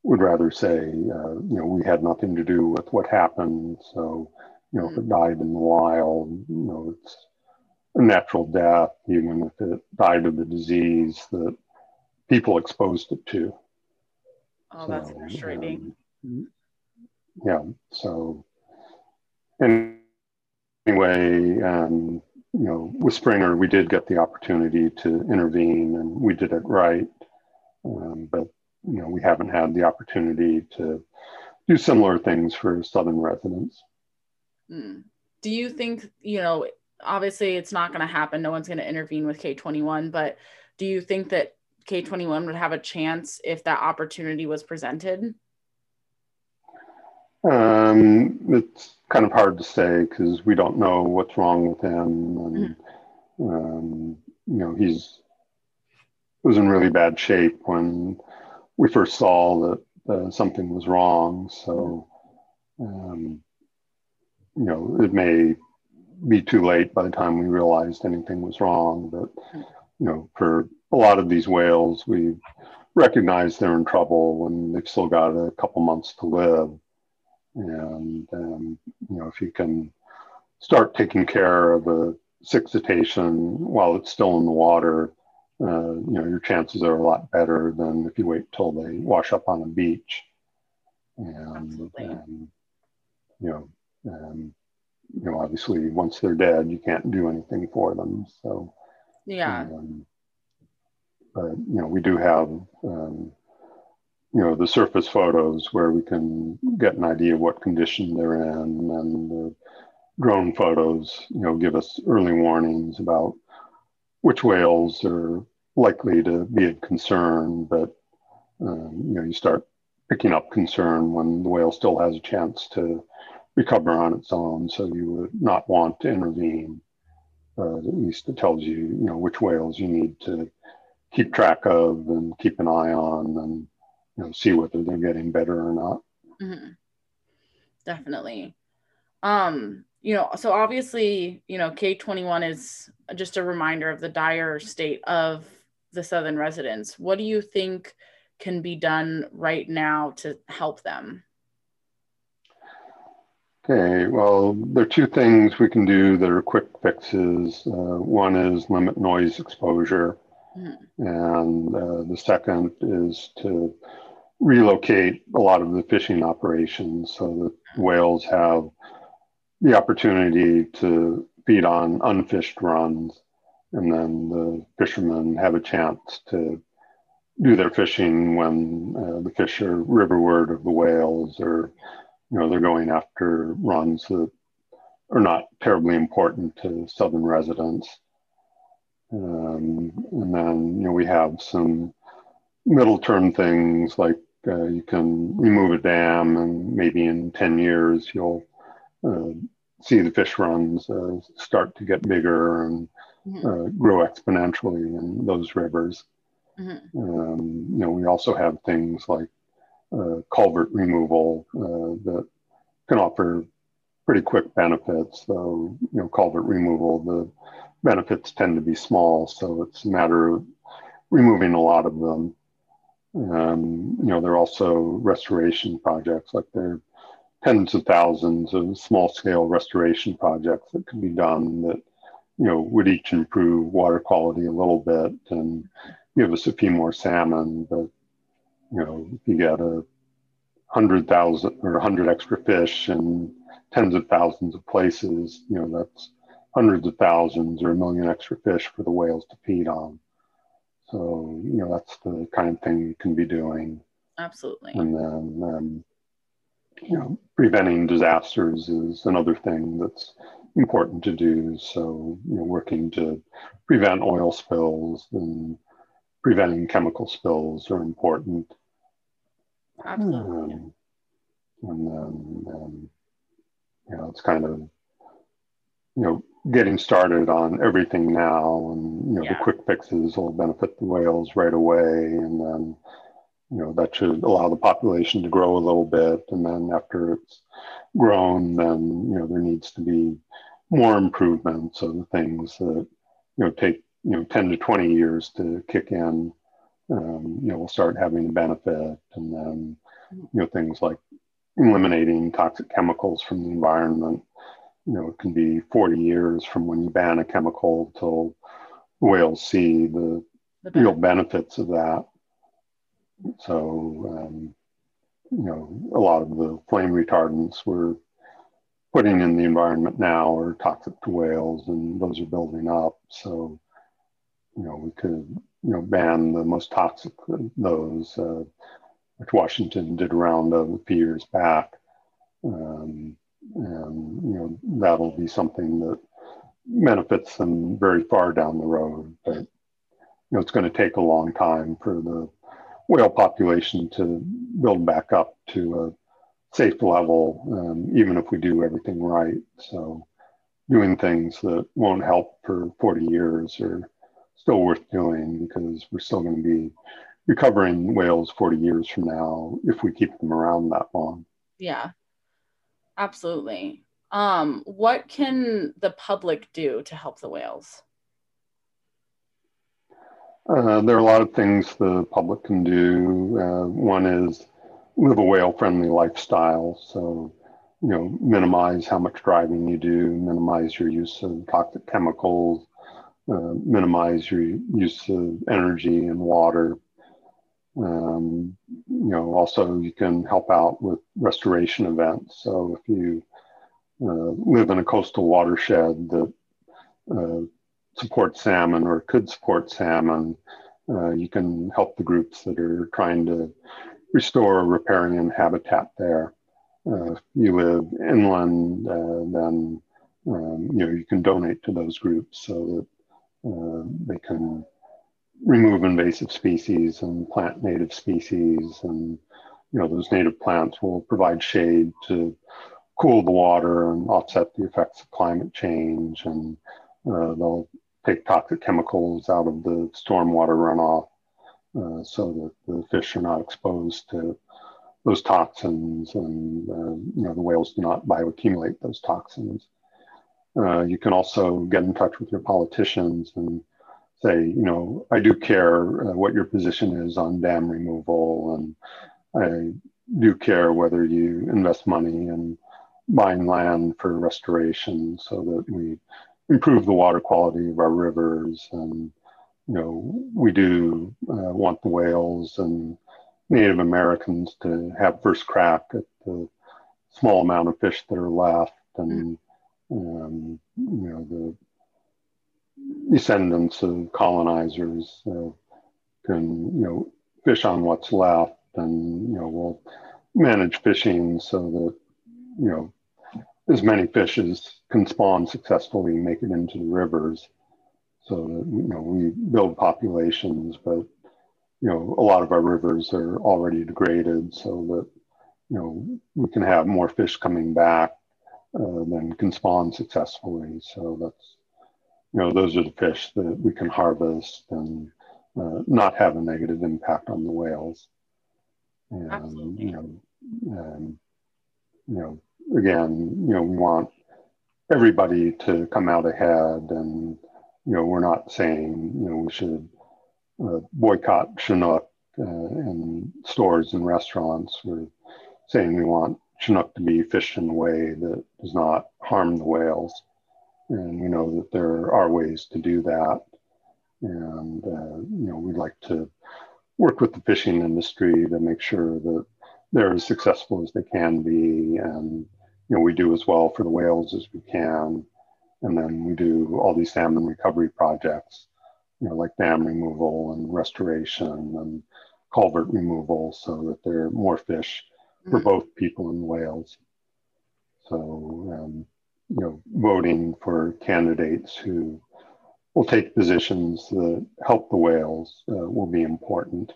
would rather say, uh, you know, we had nothing to do with what happened. So, you know, mm-hmm. if it died in the wild, you know, it's a natural death, even if it died of the disease that people exposed it to. Oh, so, that's frustrating. Um, yeah. So, anyway, um, you know, with Springer, we did get the opportunity to intervene and we did it right. Um, but you know, we haven't had the opportunity to do similar things for Southern residents. Mm. Do you think, you know, obviously it's not going to happen. No one's going to intervene with K21, but do you think that K21 would have a chance if that opportunity was presented? Um, it's kind of hard to say because we don't know what's wrong with him. And, mm. um, you know, he's was in really bad shape when we first saw that uh, something was wrong. So, um, you know, it may be too late by the time we realized anything was wrong. But, you know, for a lot of these whales, we recognize they're in trouble and they've still got a couple months to live. And, um, you know, if you can start taking care of a sick cetacean while it's still in the water, uh, you know, your chances are a lot better than if you wait till they wash up on the beach. And, and you know, and, you know, obviously once they're dead, you can't do anything for them. So, yeah. Um, but, you know, we do have, um, you know, the surface photos where we can get an idea of what condition they're in and the drone photos, you know, give us early warnings about which whales are likely to be of concern, but um, you know you start picking up concern when the whale still has a chance to recover on its own. So you would not want to intervene. Uh, at least it tells you you know which whales you need to keep track of and keep an eye on and you know see whether they're getting better or not. Mm-hmm. Definitely. Um, you know, so obviously, you know, K21 is just a reminder of the dire state of the Southern residents. What do you think can be done right now to help them? Okay, well, there are two things we can do that are quick fixes. Uh, one is limit noise exposure, mm-hmm. and uh, the second is to relocate a lot of the fishing operations so that whales have the opportunity to feed on unfished runs, and then the fishermen have a chance to do their fishing when uh, the fish are riverward of the whales, or you know they're going after runs that are not terribly important to southern residents. Um, and then you know we have some middle term things like uh, you can remove a dam, and maybe in ten years you'll uh, see the fish runs uh, start to get bigger and mm-hmm. Uh, grow exponentially in those rivers. Mm-hmm. Um, you know, we also have things like uh, culvert removal uh, that can offer pretty quick benefits. So, you know, culvert removal, the benefits tend to be small, so it's a matter of removing a lot of them. Um, you know, there are also restoration projects, like there are tens of thousands of small scale restoration projects that can be done that, you know, would each improve water quality a little bit and give us a few more salmon. But, you know, if you get a hundred thousand or a hundred extra fish and tens of thousands of places, you know, that's hundreds of thousands or a million extra fish for the whales to feed on. So, you know, that's the kind of thing you can be doing. Absolutely. And then, um, you know, preventing disasters is another thing that's important to do. So, you know, working to prevent oil spills and preventing chemical spills are important. Absolutely. Um, and then, um, you know, it's kind of, you know, getting started on everything now and you know yeah. the quick fixes will benefit the whales right away and then you know that should allow the population to grow a little bit. And then after it's grown then you know there needs to be more improvements of the things that you know take you know 10 to 20 years to kick in. Um, you know we'll start having a benefit. And then you know things like eliminating toxic chemicals from the environment you know, it can be 40 years from when you ban a chemical till whales see the, the real benefits of that. So, um, you know, a lot of the flame retardants we're putting in the environment now are toxic to whales, and those are building up. So, you know, we could, you know, ban the most toxic those, uh, which Washington did a round of a few years back. Um, and you know that'll be something that benefits them very far down the road. But you know it's going to take a long time for the whale population to build back up to a safe level, um, even if we do everything right. So doing things that won't help for 40 years are still worth doing because we're still going to be recovering whales 40 years from now if we keep them around that long. Yeah, Absolutely. Um, what can the public do to help the whales? Uh, there are a lot of things the public can do. Uh, one is live a whale friendly lifestyle. So, you know, minimize how much driving you do, minimize your use of toxic chemicals, uh, minimize your use of energy and water. Um, you know, also you can help out with restoration events. So if you uh, live in a coastal watershed that supports salmon or could support salmon, uh, you can help the groups that are trying to restore riparian habitat there. Uh, if you live inland, uh, then um, you know you can donate to those groups so that uh, they can remove invasive species and plant native species and you know those native plants will provide shade to cool the water and offset the effects of climate change and uh, they'll take toxic chemicals out of the stormwater runoff uh, so that the fish are not exposed to those toxins and uh, you know the whales do not bioaccumulate those toxins. Uh, you can also get in touch with your politicians and say, you know, I do care uh, what your position is on dam removal, and I do care whether you invest money in buying land for restoration so that we improve the water quality of our rivers. And, you know, we do uh, want the whales and Native Americans to have first crack at the small amount of fish that are left. And, um, you know, the descendants of colonizers uh, can, you know, fish on what's left and, you know, we'll manage fishing so that, you know, as many fish as can spawn successfully and make it into the rivers so that, you know, we build populations, but, you know, a lot of our rivers are already degraded so that, you know, we can have more fish coming back uh, than can spawn successfully. So that's, you know, those are the fish that we can harvest and uh, not have a negative impact on the whales. And, Absolutely. you know, and, you know, again, you know, we want everybody to come out ahead and, you know, we're not saying, you know, we should uh, boycott Chinook uh, in stores and restaurants. We're saying we want Chinook to be fished in a way that does not harm the whales. And we know that there are ways to do that. And, uh, you know, we'd like to work with the fishing industry to make sure that they're as successful as they can be. And, you know, we do as well for the whales as we can. And then we do all these salmon recovery projects, you know, like dam removal and restoration and culvert removal so that there are more fish for mm-hmm. both people and whales. So, um, you know, voting for candidates who will take positions that help the whales uh, will be important.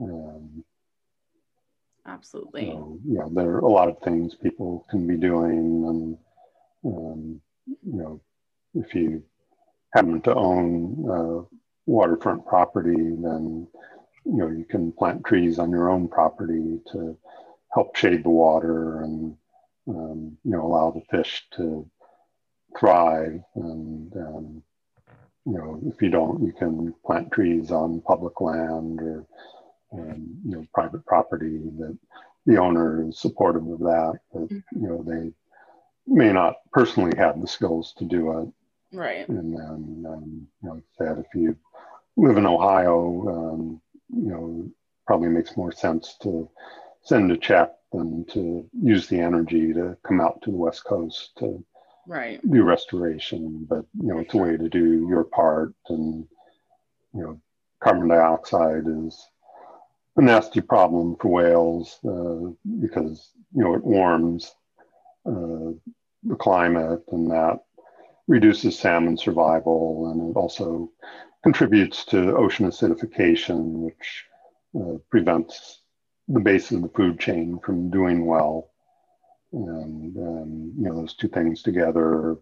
Um, Absolutely. So, yeah, there are a lot of things people can be doing, and um, you know, if you happen to own waterfront property, then you know you can plant trees on your own property to help shade the water and um, you know allow the fish to thrive and um, you know if you don't you can plant trees on public land or um, you know private property that the owner is supportive of that but mm-hmm. you know they may not personally have the skills to do it. Right. And then um, you know said if you live in ohio um, you know probably makes more sense to send a check than to use the energy to come out to the west coast to right. do restoration. But you know it's a way to do your part and you know carbon dioxide is a nasty problem for whales uh, because you know it warms uh, the climate and that reduces salmon survival and it also contributes to ocean acidification which uh, prevents the base of the food chain from doing well. And um, you know those two things together are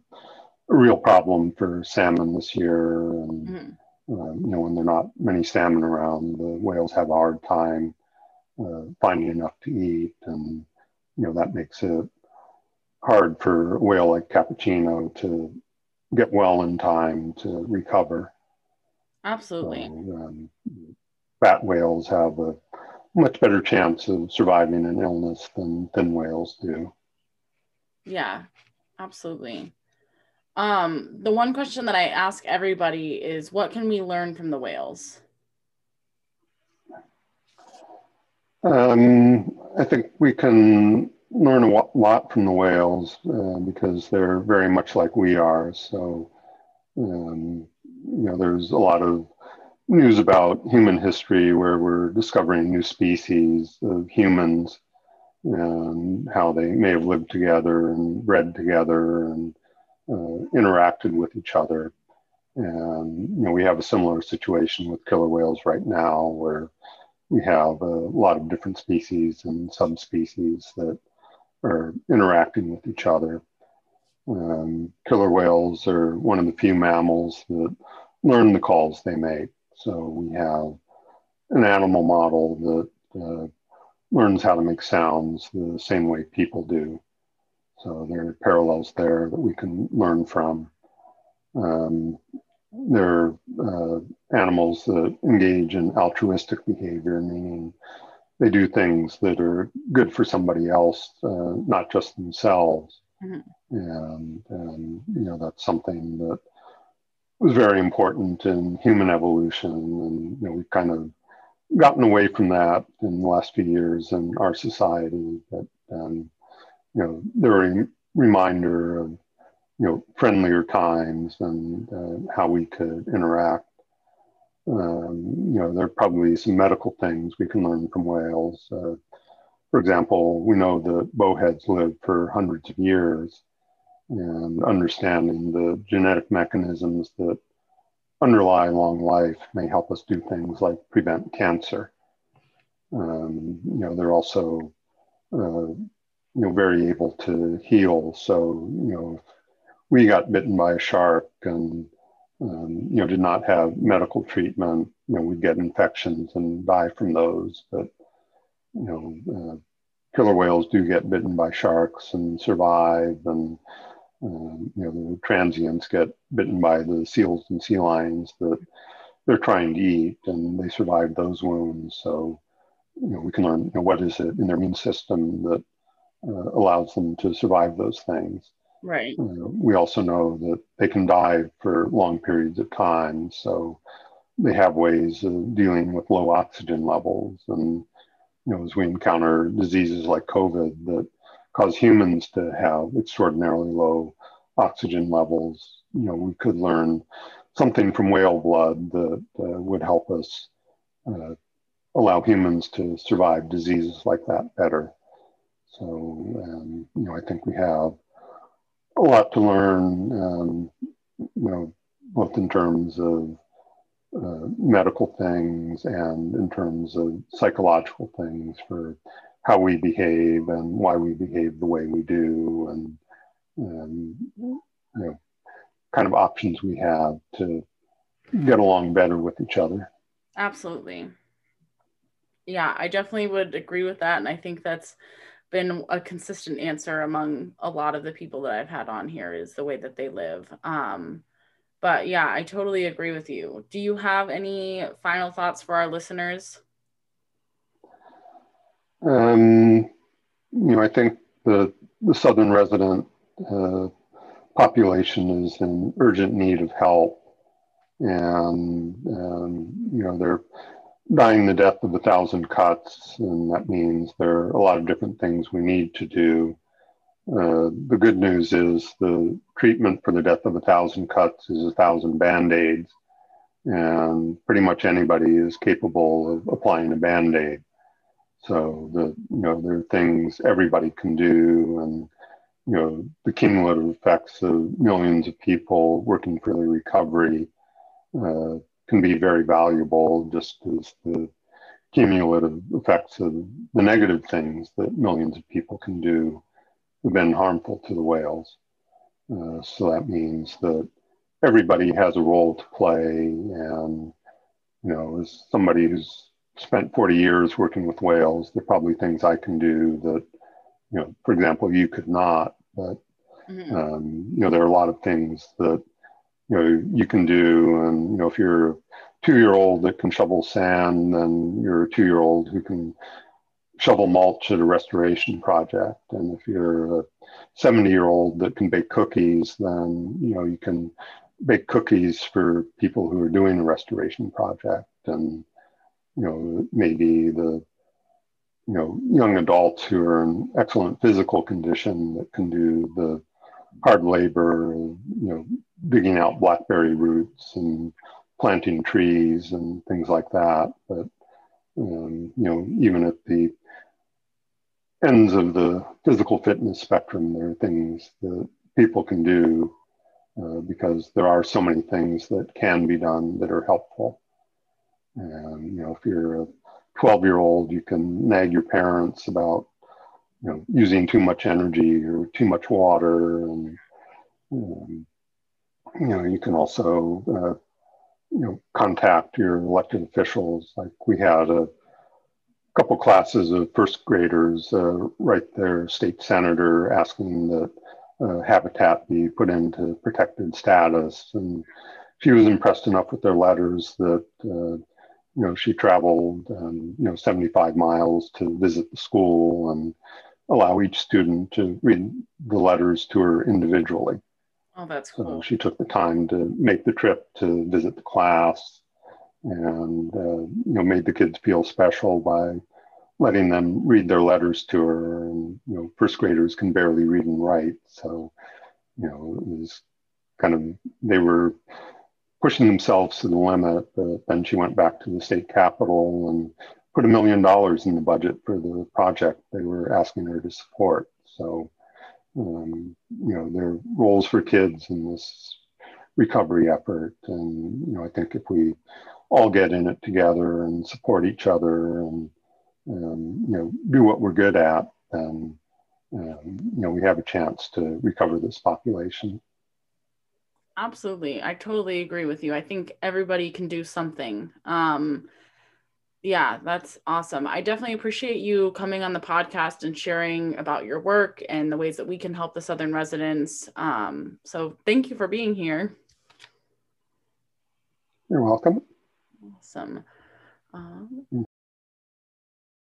a real problem for salmon this year and mm-hmm you know, when there are not many salmon around, the whales have a hard time uh, finding enough to eat, and you know that makes it hard for a whale like cappuccino to get well in time to recover. Absolutely. So, um, fat whales have a much better chance of surviving an illness than thin whales do. Yeah, absolutely. Um, the one question that I ask everybody is what can we learn from the whales? Um, I think we can learn a lot from the whales uh, because they're very much like we are. So, um, you know, there's a lot of news about human history where we're discovering new species of humans and how they may have lived together and bred together and interacted with each other. And you know, we have a similar situation with killer whales right now, where we have a lot of different species and subspecies that are interacting with each other. Um, killer whales are one of the few mammals that learn the calls they make. So we have an animal model that uh, learns how to make sounds the same way people do. So there are parallels there that we can learn from. Um, there are uh, animals that engage in altruistic behavior, meaning they do things that are good for somebody else, uh, not just themselves. Mm-hmm. And, and, you know, that's something that was very important in human evolution. And, you know, we've kind of gotten away from that in the last few years in our society. But, um, you know, they're a reminder of, you know, friendlier times and uh, how we could interact. Um, you know, there are probably some medical things we can learn from whales. Uh, for example, we know that bowheads live for hundreds of years, and understanding the genetic mechanisms that underlie long life may help us do things like prevent cancer. Um, you know, they're also, uh, you know, very able to heal. So, you know, we got bitten by a shark and, um, you know, did not have medical treatment, you know, we'd get infections and die from those. But, you know, uh, killer whales do get bitten by sharks and survive and um, you know, the transients get bitten by the seals and sea lions that they're trying to eat, and they survive those wounds. So, you know, we can learn you know, what is it in their immune system that uh, allows them to survive those things. Right. Uh, we also know that they can dive for long periods of time. So they have ways of dealing with low oxygen levels. And, you know, as we encounter diseases like COVID that cause humans to have extraordinarily low oxygen levels. You know, we could learn something from whale blood that uh, would help us uh, allow humans to survive diseases like that better. So, um, you know, I think we have a lot to learn, um, you know, both in terms of uh, medical things and in terms of psychological things for how we behave and why we behave the way we do and, and you know, kind of options we have to get along better with each other. Absolutely. Yeah, I definitely would agree with that. And I think that's been a consistent answer among a lot of the people that I've had on here is the way that they live. Um, but yeah, I totally agree with you. Do you have any final thoughts for our listeners? Um, you know, I think the, the southern resident uh, population is in urgent need of help. And, um, you know, they're dying the death of a thousand cuts. And that means there are a lot of different things we need to do. Uh, the good news is the treatment for the death of a thousand cuts is a thousand band aids. And pretty much anybody is capable of applying a band aid. So the you know there are things everybody can do, and you know the cumulative effects of millions of people working for the recovery uh, can be very valuable, just as the cumulative effects of the negative things that millions of people can do have been harmful to the whales. Uh, so that means that everybody has a role to play, and you know, as somebody who's spent 40 years working with whales. There are probably things I can do that, you know, for example, you could not. But mm-hmm. um, you know, there are a lot of things that you know you can do, and you know, if you're a two-year-old that can shovel sand, then you're a two-year-old who can shovel mulch at a restoration project. And if you're a 70-year-old that can bake cookies, then you know you can bake cookies for people who are doing a restoration project and you know, maybe the, you know, young adults who are in excellent physical condition that can do the hard labor, you know, digging out blackberry roots and planting trees and things like that. But, um, you know, even at the ends of the physical fitness spectrum, there are things that people can do uh, because there are so many things that can be done that are helpful. And, you know, if you're a 12 year old, you can nag your parents about, you know, using too much energy or too much water. And, um, you know, you can also, uh, you know, contact your elected officials. Like we had a couple classes of first graders uh, write their state senator asking that uh, habitat be put into protected status. And she was impressed enough with their letters that, uh, you know, she traveled, um, you know, 75 miles to visit the school and allow each student to read the letters to her individually. Oh, that's cool. So she took the time to make the trip to visit the class and uh, you know made the kids feel special by letting them read their letters to her and you know first graders can barely read and write so you know it was kind of they were pushing themselves to the limit but then she went back to the state capitol and put a million dollars in the budget for the project they were asking her to support so um, you know their roles for kids in this recovery effort and you know i think if we all get in it together and support each other and um, you know do what we're good at, then um, you know we have a chance to recover this population. Absolutely, I totally agree with you. I think everybody can do something. Um, yeah, that's awesome. I definitely appreciate you coming on the podcast and sharing about your work and the ways that we can help the Southern residents. Um, so, thank you for being here. You're welcome. Awesome. Um, mm.